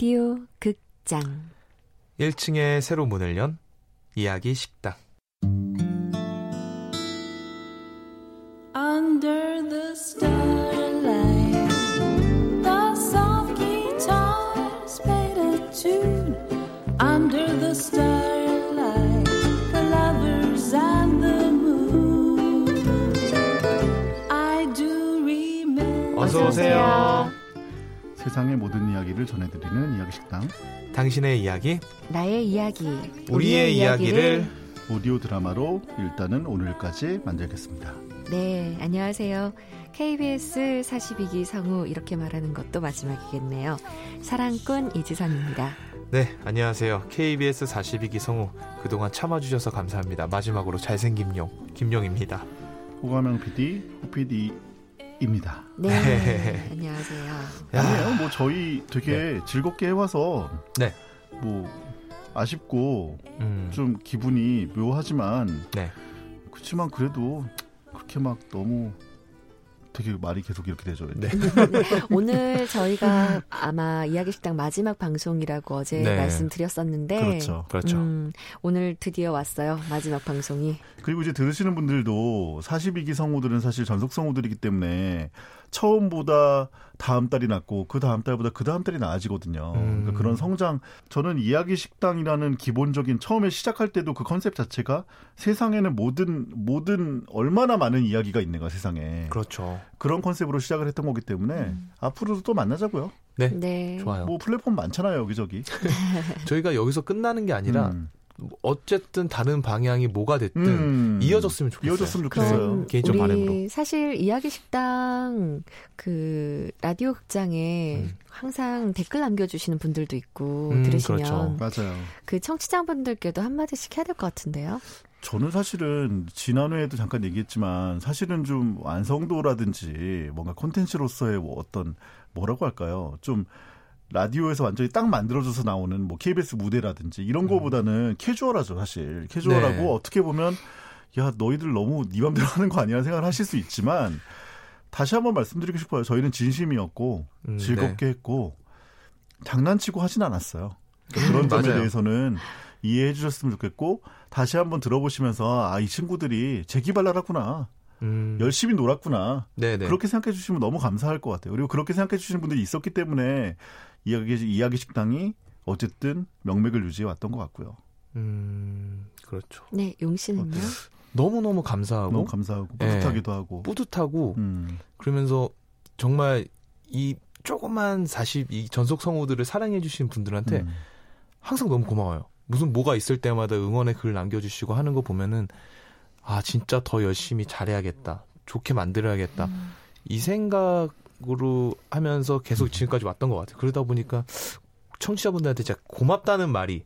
라디오 극장 1층에 새로 문을 연 이야기 식당 Under the starlight, the soft guitars played a tune. Under the starlight, the lovers and the moon. I do remember. 어서 오세요. 세상의 모든 이야기를 전해드리는 이야기 식당 당신의 이야기, 나의 이야기 우리의 이야기를 오디오 드라마로 일단은 오늘까지 만들겠습니다. 네 안녕하세요 KBS 42기 성우 이렇게 말하는 것도 마지막이겠네요 사랑꾼 이지선입니다 네, 안녕하세요. KBS 42기 성우 그동안 참아주셔서 감사합니다. 마지막으로 잘생김 용 김용입니다. 호가명 PD, 호 PD 입니다. 네 안녕하세요 야. 아니에요. 뭐 저희 되게 즐겁게 해와서 네. 뭐 아쉽고 음, 좀 기분이 묘하지만 네. 그렇지만 그래도 그렇게 막 너무 되게 말이 계속 이렇게 되죠. 네. 오늘 저희가 아마 이야기 식당 마지막 방송이라고 어제 네. 말씀드렸었는데 그렇죠. 그렇죠. 음, 오늘 드디어 왔어요 마지막 방송이 그리고 이제 들으시는 분들도 42기 성우들은 사실 전속 성우들이기 때문에 처음보다 다음 달이 낫고 그 다음 달보다 그 다음 달이 나아지거든요. 음. 그러니까 그런 성장 저는 이야기 식당이라는 기본적인 처음에 시작할 때도 그 컨셉 자체가 세상에는 모든 모든 얼마나 많은 이야기가 있는가 세상에 그렇죠. 그런 컨셉으로 시작을 했던 거기 때문에 음. 앞으로도 또 만나자고요. 네. 네 좋아요. 뭐 플랫폼 많잖아요 여기저기. 저희가 여기서 끝나는 게 아니라 음. 어쨌든 다른 방향이 뭐가 됐든 음. 이어졌으면 좋겠어요. 이어졌으면 좋겠어요. 개인적 우리 바람으로. 사실 이야기 식당 그 라디오 극장에 음. 항상 댓글 남겨주시는 분들도 있고 음, 들으시면 그렇죠. 맞아요. 그 청취자분들께도 한 마디씩 해야 될 것 같은데요. 저는 사실은 지난 회에도 잠깐 얘기했지만 사실은 좀 완성도라든지 뭔가 콘텐츠로서의 뭐 어떤 뭐라고 할까요? 좀 라디오에서 완전히 딱 만들어져서 나오는 뭐 KBS 무대라든지 이런 거보다는 캐주얼하죠, 사실. 캐주얼하고 네. 어떻게 보면 야, 너희들 너무 네 맘대로 하는 거 아니야 생각을 하실 수 있지만 다시 한번 말씀드리고 싶어요. 저희는 진심이었고 음, 즐겁게 했고 장난치고 하진 않았어요. 그러니까 그런 점에. 대해서는 이해해 주셨으면 좋겠고 다시 한번 들어보시면서 아 이 친구들이 재기발랄하구나 음, 열심히 놀았구나 네네. 그렇게 생각해 주시면 너무 감사할 것 같아요. 그리고 그렇게 생각해 주시는 분들이 있었기 때문에 이야기 이야기 식당이 어쨌든 명맥을 유지해 왔던 것 같고요. 음, 그렇죠. 네, 용 씨는요? 어때요? 너무 너무 감사하고 너무 감사하고 네. 뿌듯하기도 하고. 뿌듯하고 음, 그러면서 정말 이 조그만 42 전속 성우들을 사랑해 주시는 분들한테 음. 항상 너무 고마워요. 무슨 뭐가 있을 때마다 응원의 글 남겨주시고 하는 거 보면은 아 진짜 더 열심히 잘해야겠다, 좋게 만들어야겠다 음. 이 생각 으로 하면서 계속 지금까지 왔던 것 같아요. 그러다 보니까 청취자분들한테 진짜 고맙다는 말이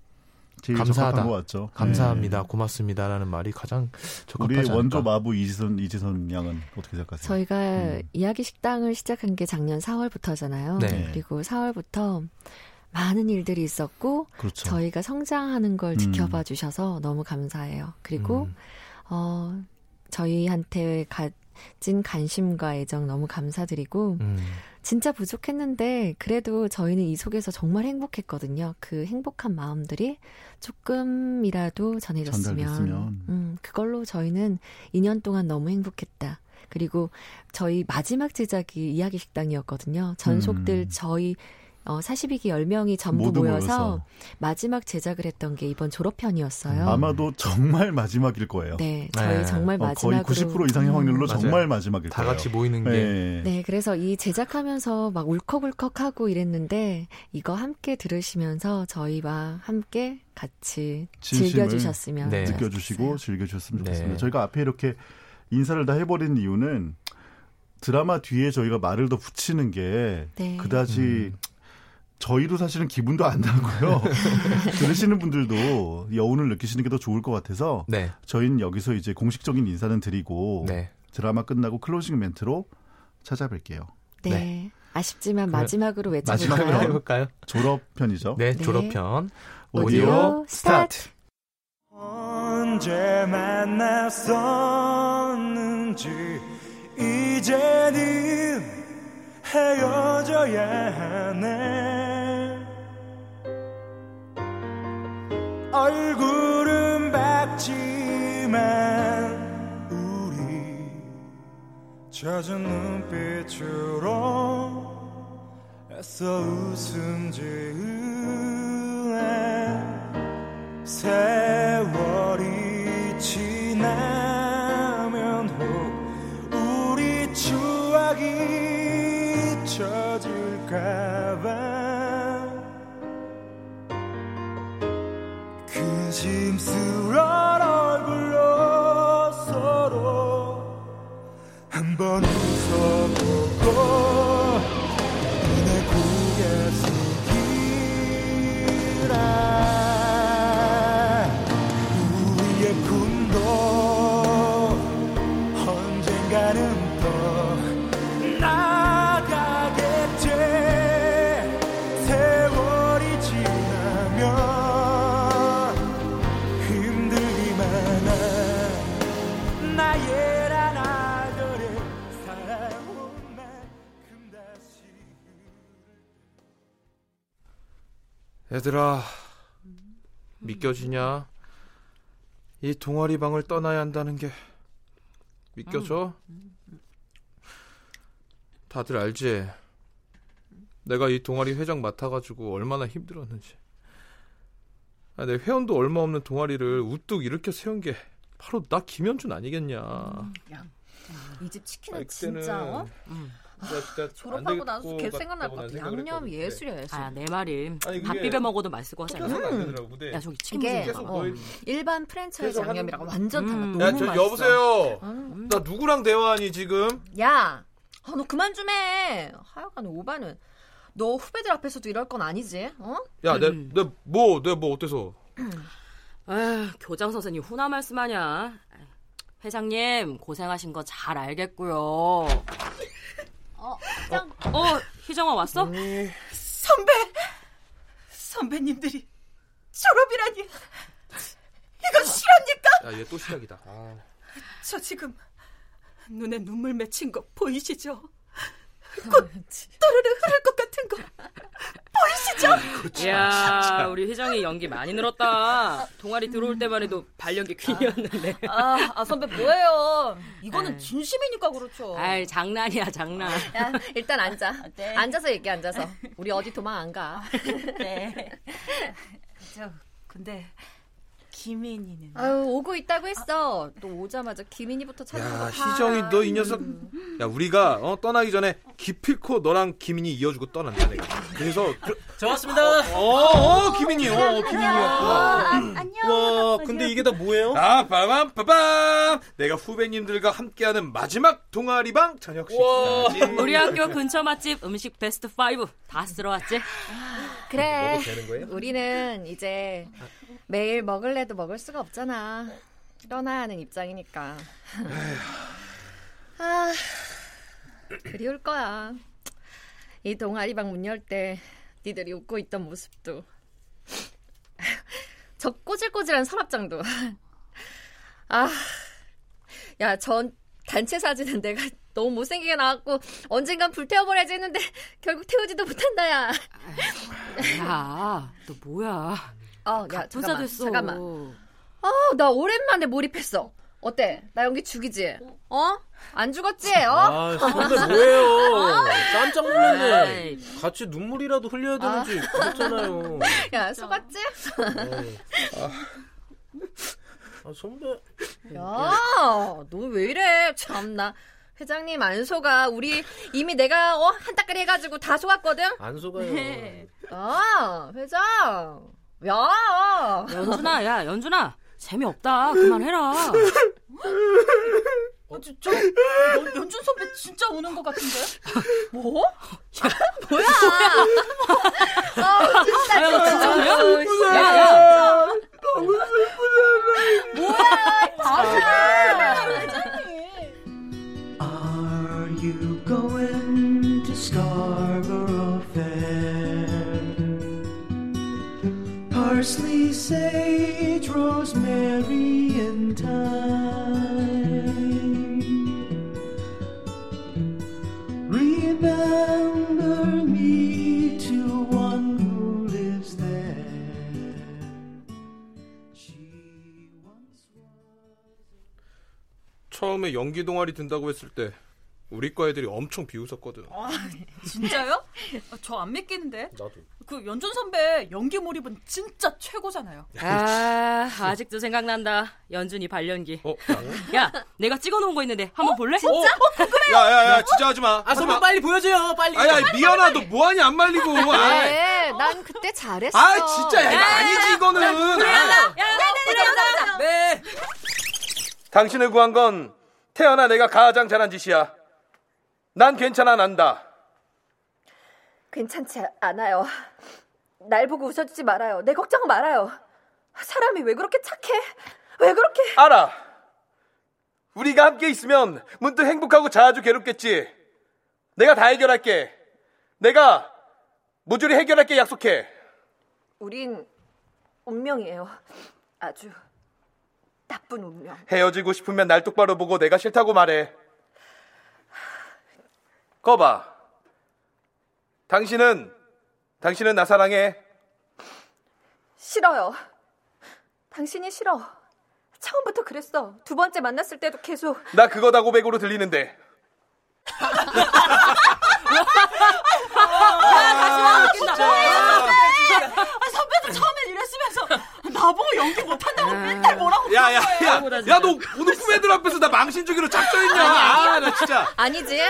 제일 감사하다. 적합한 것 같죠. 감사합니다, 네. 고맙습니다라는 말이 가장 적합하지 우리 않을까. 원조 마부 이지선 이지선 양은 어떻게 생각하세요? 저희가 음. 이야기 식당을 시작한 게 작년 4월부터잖아요. 네. 그리고 4월부터 많은 일들이 있었고 그렇죠. 저희가 성장하는 걸 음. 지켜봐 주셔서 너무 감사해요. 그리고 음, 어, 저희한테 가 진 관심과 애정 너무 감사드리고 음, 진짜 부족했는데 그래도 저희는 이 속에서 정말 행복했거든요. 그 행복한 마음들이 조금이라도 전해졌으면 전달됐으면. 음, 그걸로 저희는 2년 동안 너무 행복했다. 그리고 저희 마지막 제작이 이야기 식당이었거든요. 전속들 음. 저희 어, 42기 10명이 전부 모여서 모여서. 마지막 제작을 했던 게 이번 졸업편이었어요. 아마도 정말 마지막일 거예요. 네, 저희 네. 정말 어, 거의 마지막으로 90% 이상의 확률로 음. 정말 마지막일 다 거예요. 같이 모이는 게 네. 네, 그래서 이 제작하면서 막 울컥울컥하고 이랬는데 이거 함께 들으시면서 저희와 함께 같이 즐겨주셨으면 네. 느껴주시고. 즐겨주셨으면 네. 좋겠습니다. 저희가 앞에 이렇게 인사를 다 해버린 이유는 드라마 뒤에 저희가 말을 더 붙이는 게 네. 그다지 음. 저희도 사실은 기분도 안 나고요. 들으시는 분들도 여운을 느끼시는 게 더 좋을 것 같아서 네, 저희는 여기서 이제 공식적인 인사는 드리고 네. 드라마 끝나고 클로징 멘트로 찾아뵐게요. 네. 네. 아쉽지만 그래- 마지막으로 마지막으로 외쳐볼까요? 해볼까요? 졸업편이죠. 네, 네. 졸업편 오디오 오디오 스타트. 스타트. 언제 만났었는지 이제는 헤어져야 하네 젖은 눈빛으로 애써 웃음 지으네 세월이 지나면 혹 우리 추억이 잊혀질까봐 근심스런 얘들아, 믿겨지냐? 이 동아리 방을 떠나야 한다는 게 믿겨져? 다들 알지? 내가 이 동아리 회장 맡아가지고 얼마나 힘들었는지. 아, 내 회원도 얼마 없는 동아리를 우뚝 일으켜 세운 게 바로 나 김현준 아니겠냐? 이집 치킨은 아, 진짜 어? 진짜, 진짜 안 졸업하고 나서 걔 생각날 것 양념. 예술이야 예술. 아, 내 말이. 아니, 밥 비벼 먹어도 맛있을 거 하잖아. 근데 야, 저기 치킨 이게 좀 계속 봐. 어, 일반 프랜차이즈 계속 양념이랑 완전 달라. 음. 너무 야, 저 맛있어. 여보세요. 음. 나 누구랑 대화하니 지금? 야, 아, 너 그만 좀 해. 하여간 오바는 너 후배들 앞에서도 이럴 건 아니지? 어? 야, 내, 음. 내 뭐, 내뭐 어때서? 아휴, 교장 선생님 훈화 말씀하냐. 회장님 고생하신 거 잘 알겠고요. 어, 회장. 어, 희정아 왔어? 선배 선배님들이 졸업이라니 이건 실합니까? 야, 얘 또 시작이다. 아. 저 지금 눈에 눈물 맺힌 거 보이시죠? 곧 또르르 흐를 것 같은 거 이야, 우리 희정이 연기 많이 늘었다. 동아리 들어올 때만 해도 발연기 퀸이었는데. 아, 아, 선배 뭐예요? 이거는 아유. 진심이니까 그렇죠. 아이, 장난이야, 장난. 야, 일단 앉아. 네. 앉아서 얘기 앉아서. 우리 어디 도망 안 가. 네. 저 근데 김인이는 아유, 오고 있다고 했어. 또 오자마자 김인이부터 찾는 야, 거. 희정이 너 이 녀석. 야, 우리가 어, 떠나기 전에 기필코 너랑 김인이 이어주고 떠난다 내가. 그래서 그, 저 왔습니다. 어, 어, 김인이, 어, 김인이었구나. 아, 안녕. 와, 근데 이게 다 뭐예요? 아, 빠밤, 빠밤. 내가 후배님들과 함께하는 마지막 동아리방 저녁 우와. 식사지. 우리 학교 근처 맛집 음식 베스트 5다 쓸어 왔지? 그래. 먹어도 되는 거예요? 우리는 이제 매일 먹을래도 먹을 수가 없잖아. 떠나야 하는 입장이니까. 아, 그리울 거야. 이 동아리방 문 열 때 니들이 웃고 있던 모습도. 저 꼬질꼬질한 서랍장도. 아, 야, 전 단체 사진은 내가 너무 못생기게 나왔고 언젠간 불태워버려야지 했는데 결국 태우지도 못한다, 야. 야, 너 뭐야? 어, 야, 부자 잠깐만, 됐어. 잠깐만. 어, 나 오랜만에 몰입했어. 어때? 나 연기 죽이지? 어? 안 죽었지? 어? 아, 선배 뭐예요? 깜짝 놀랐네. 같이 눈물이라도 흘려야 되는지 그랬잖아요. 야, 속았지? 에이. 아, 선배. 야, 너 왜 이래? 참나. 회장님 안 속아. 우리 이미 내가 어, 한 따까리 해가지고 다 속았거든? 안 속아요. 아, 회장. 야! 연준아, 야, 연준아. 재미없다. 그만해라. 어, 저, 저 연- 연준 선배 진짜 우는 것 같은데? 뭐? 아, 진짜 아유, 진짜 진짜. 그래요? 야, 야. Are you going to Scarborough Fair? Parsley, sage, rosemary, and thyme. 처음에 연기 동아리 든다고 했을 때 우리 과 애들이 엄청 비웃었거든. 아, 진짜요? 저 안 믿기는데. 나도. 그 연준 선배 연기 몰입은 진짜 최고잖아요. 아, 아직도 생각난다. 연준이 발연기. 어, 야, 내가 찍어놓은 거 있는데 한번 볼래? 어? 야야 야 진짜 하지 마. 아, 선배 빨리 보여줘요, 빨리. 아 야 미연아 너 뭐하니 안 말리고. 아, 네, 난 그때 잘했어. 아 진짜 야, 이거 아니지 이거는. 아. 네. 당신을 구한 건 태어나 내가 가장 잘한 짓이야. 난 괜찮아 난다. 괜찮지 않아요. 날 보고 웃어주지 말아요. 내 걱정 말아요. 사람이 왜 그렇게 착해? 왜 그렇게? 알아. 우리가 함께 있으면 문득 행복하고 자주 괴롭겠지. 내가 다 해결할게. 내가 모조리 해결할게 약속해. 우린 운명이에요. 아주 나쁜 운명. 헤어지고 싶으면 날 똑바로 보고 내가 싫다고 말해. 거봐. 당신은 당신은 나 사랑해. 싫어요. 당신이 싫어. 처음부터 그랬어. 두 번째 만났을 때도 계속. 나 그거다 고백으로 들리는데. 아, 선배도 처음엔 이랬으면서 나보고 연기 못한다고 맨날 뭐라고 야야야, 그런 거예요. 야너 오늘 후배들 앞에서 나 망신 주기로 작정했냐? 아, 나 진짜. 아니지.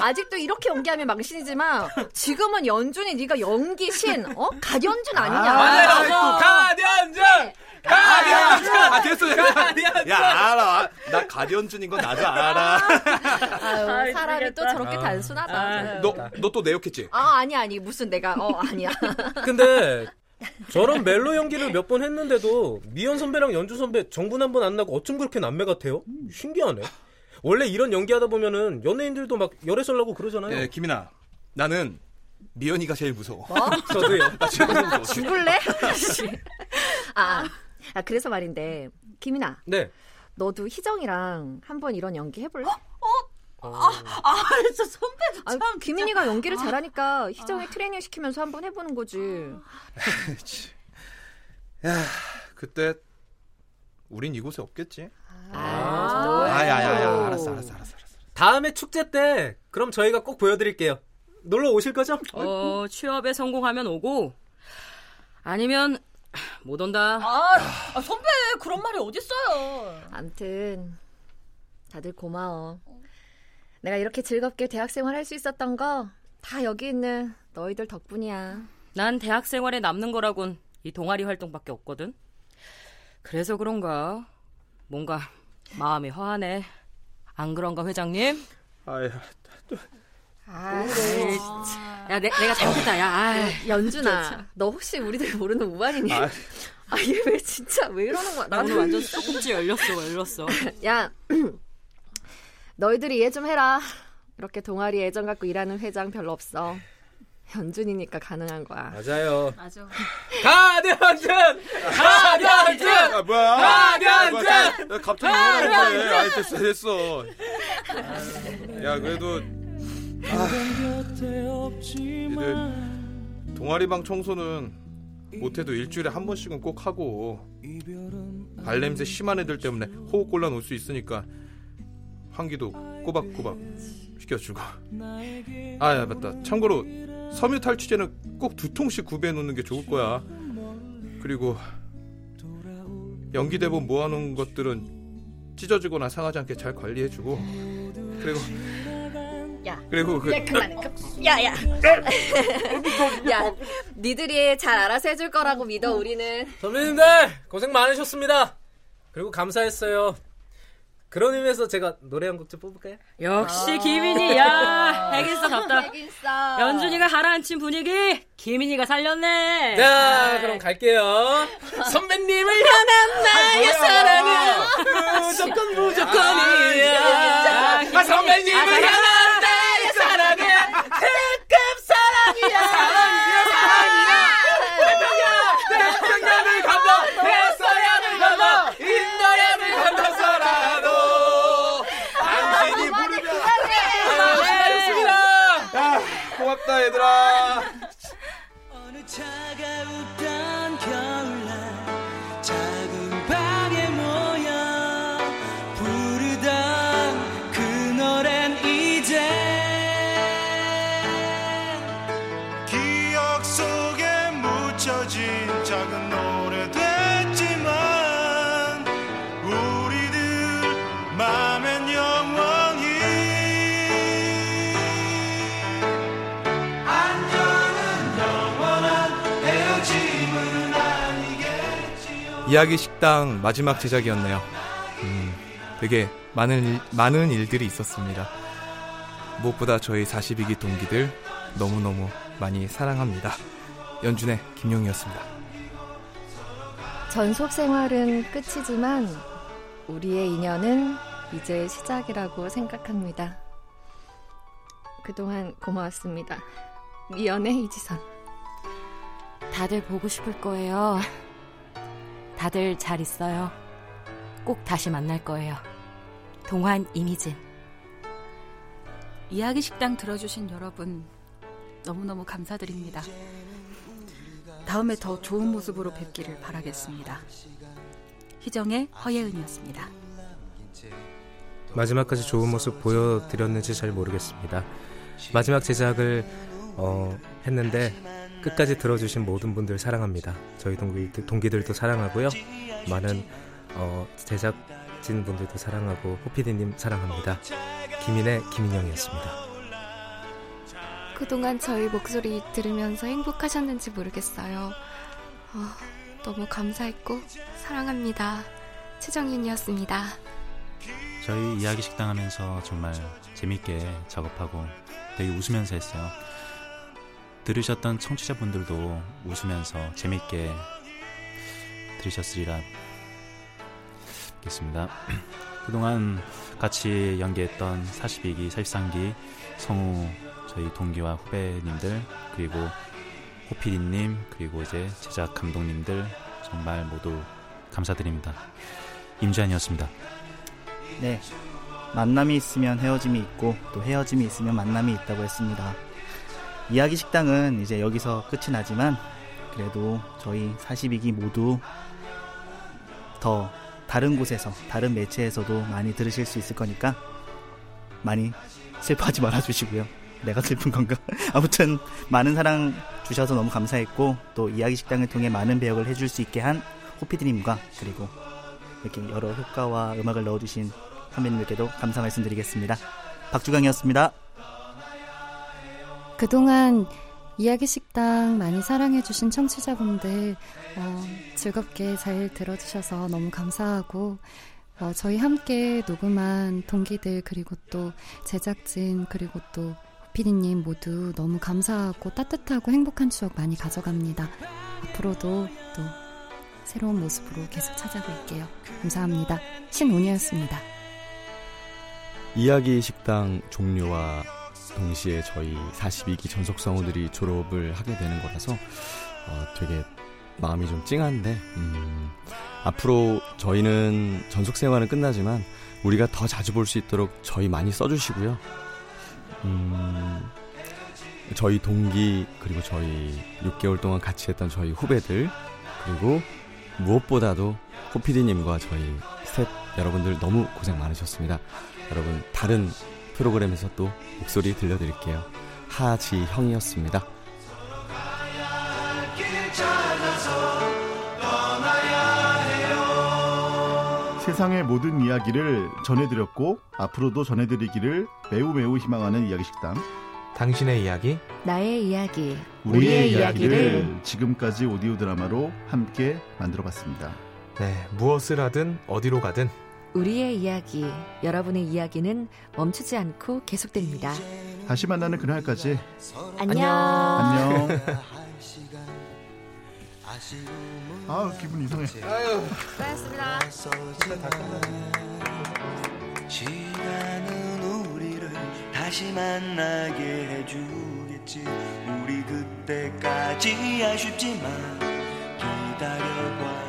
아직도 이렇게 연기하면 망신이지만 지금은 연준이 네가 연기 신, 어? 가연준 아니냐? 맞아요. 가디언즈! 가디언준. 아 됐어. 가디언즈! 야 알아. 나 가디언준인 건 나도 알아. 아유, 사람이 또 저렇게 단순하다. 너너 또 내욕했지? 아, 아니 아니. 무슨 내가 어, 아니야. 근데 저런 멜로 연기를 몇 번 했는데도 미연 선배랑 연주 선배 정분 한 번 안 나고 어쩜 그렇게 남매 같아요? 신기하네. 원래 이런 연기하다 보면은 연예인들도 막 열애설 나고 그러잖아요. 예, 김이나. 나는 미연이가 제일 무서워. 저도요. 나. 죽을래? 아, 아, 그래서 말인데 김이나, 네. 너도 희정이랑 한번 이런 연기 해볼래? 아, 진짜 선배도 아, 참. 김인이가 연기를 잘하니까 희정이 트레이닝 시키면서 한번 해보는 거지. 야, 그때 우린 이곳에 없겠지? 아, 아 야 야 야, 알았어, 알았어, 알았어, 알았어. 다음에 축제 때 그럼 저희가 꼭 보여드릴게요. 놀러 오실 거죠? 어, 취업에 성공하면 오고 아니면 못 온다. 아, 아, 선배 그런 말이 어딨어요. 암튼 다들 고마워. 내가 이렇게 즐겁게 대학생활 할 수 있었던 거 다 여기 있는 너희들 덕분이야. 난 대학 생활에 남는 거라곤 이 동아리 활동밖에 없거든. 그래서 그런가 뭔가 마음이 허하네. 안 그런가 회장님? 아야, 아, 야, 내, 내가 잘못했다. 야, 아. 연준아, 너 혹시 우리들 모르는 우환이니? 아. 아, 얘 왜 진짜 왜 이러는 거야? 나 나는 오늘 완전 조금씩 열렸어, 열렸어. 야, 너희들이 이해 좀 해라. 이렇게 동아리 애정 갖고 일하는 회장 별로 없어. 연준이니까 가능한 거야. 맞아요. 맞아. 가디언즈! 가디언즈! 아 뭐야? 가디언즈! 야, 갑자기 뭐하는데? 아, 됐어, 됐어. 야, 그래도 없지만 니들 동아리방 청소는 못해도 일주일에 한 번씩은 꼭 하고 발냄새 심한 애들 때문에 호흡곤란 올 수 있으니까 환기도 꼬박꼬박 시켜주고 아야 맞다 참고로 섬유 탈취제는 꼭 두 통씩 구비해 놓는 게 좋을 거야 그리고 연기 대본 모아놓은 것들은 찢어지거나 상하지 않게 잘 관리해주고 그리고 야. 그리고 그 야, 그만해. 그- 야, 야. 야, 니들이 잘 알아서 해줄 거라고 믿어, 우리는. 선배님들 고생 많으셨습니다. 그리고 감사했어요. 그런 의미에서 제가 노래 한 곡 좀 뽑을까요? 역시 김인이, 야, 핵인싸 답다. 핵인싸. 연준이가 가라앉힌 분위기, 김인이가 살렸네. 자, 그럼 갈게요. 선배님을 향한 나의 사랑은 무조건 무조건이야. 아, 선배님을 향한 나의 사랑은 특급 사랑이야. 사랑이야, 사랑이야. 태평양을 건너, 대서양을 건너, 인도양을 건너서라도 당신이 부르면 아, 얘들아 이야기 식당 마지막 제작이었네요. 음, 되게 많은 일, 많은 일들이 있었습니다. 무엇보다 저희 42기 동기들 너무너무 많이 사랑합니다. 연준의 김용이었습니다. 전속 생활은 끝이지만 우리의 인연은 이제 시작이라고 생각합니다. 그동안 고마웠습니다. 미연의 이지선. 다들 보고 싶을 거예요. 다들 잘 있어요. 꼭 다시 만날 거예요. 동환 이미진. 이야기 식당 들어주신 여러분 너무너무 감사드립니다. 다음에 더 좋은 모습으로 뵙기를 바라겠습니다. 희정의 허예은이었습니다. 마지막까지 좋은 모습 보여드렸는지 잘 모르겠습니다. 마지막 제작을 어, 했는데 끝까지 들어주신 모든 분들 사랑합니다. 저희 동기, 동기 들도 사랑하고요. 많은 어, 제작진 분들도 사랑하고 호피디님 사랑합니다. 김인의 김인영이었습니다. 그동안 저희 목소리 들으면서 행복하셨는지 모르겠어요. 어, 너무 감사했고 사랑합니다. 최정윤이었습니다. 저희 이야기 식당 하면서 정말 재밌게 작업하고 되게 웃으면서 했어요. 들으셨던 청취자분들도 웃으면서 재밌게 들으셨으리라 믿겠습니다. 그동안 같이 연기했던 42기, 43기 성우 저희 동기와 후배님들 그리고 호피디님 그리고 이제 제작 감독님들 정말 모두 감사드립니다. 임주환이었습니다. 네. 만남이 있으면 헤어짐이 있고 또 헤어짐이 있으면 만남이 있다고 했습니다. 이야기 식당은 이제 여기서 끝이 나지만 그래도 저희 42기 모두 더 다른 곳에서 다른 매체에서도 많이 들으실 수 있을 거니까 많이 슬퍼하지 말아 주시고요. 내가 슬픈 건가? 아무튼 많은 사랑 주셔서 너무 감사했고 또 이야기 식당을 통해 많은 배역을 해줄 수 있게 한 호피디님과 그리고 이렇게 여러 효과와 음악을 넣어주신 선배님들께도 감사 말씀드리겠습니다. 박주강이었습니다. 그동안 이야기 식당 많이 사랑해주신 청취자분들 어, 즐겁게 잘 들어주셔서 너무 감사하고 어, 저희 함께 녹음한 동기들 그리고 또 제작진 그리고 또 피디님 모두 너무 감사하고 따뜻하고 행복한 추억 많이 가져갑니다. 앞으로도 또 새로운 모습으로 계속 찾아뵐게요. 감사합니다. 신운이었습니다. 이야기 식당 종료와 동시에 저희 42기 전속 성우들이 졸업을 하게 되는 거라서 어, 되게 마음이 좀 찡한데 음, 앞으로 저희는 전속 생활은 끝나지만 우리가 더 자주 볼 수 있도록 저희 많이 써주시고요. 음, 저희 동기 그리고 저희 6개월 동안 같이 했던 저희 후배들 그리고 무엇보다도 호피디님과 저희 스텝 여러분들 너무 고생 많으셨습니다. 여러분 다른 프로그램에서 또 목소리 들려드릴게요. 하지형이었습니다. 세상의 모든 이야기를 전해드렸고 앞으로도 전해드리기를 매우 매우 희망하는 이야기 식당. 당신의 이야기, 나의 이야기, 우리의 이야기를 지금까지 오디오 드라마로 함께 만들어봤습니다. 네, 무엇을 하든 어디로 가든 우리의 이야기, 여러분의 이야기는 멈추지 않고 계속됩니다. 다시 만나는 그날까지 안녕. 안녕. 아 기분 이상해. 수고하셨습니다. 시간은 우리를 다시 만나게 해주겠지 우리 그때까지 아쉽지만 기다려봐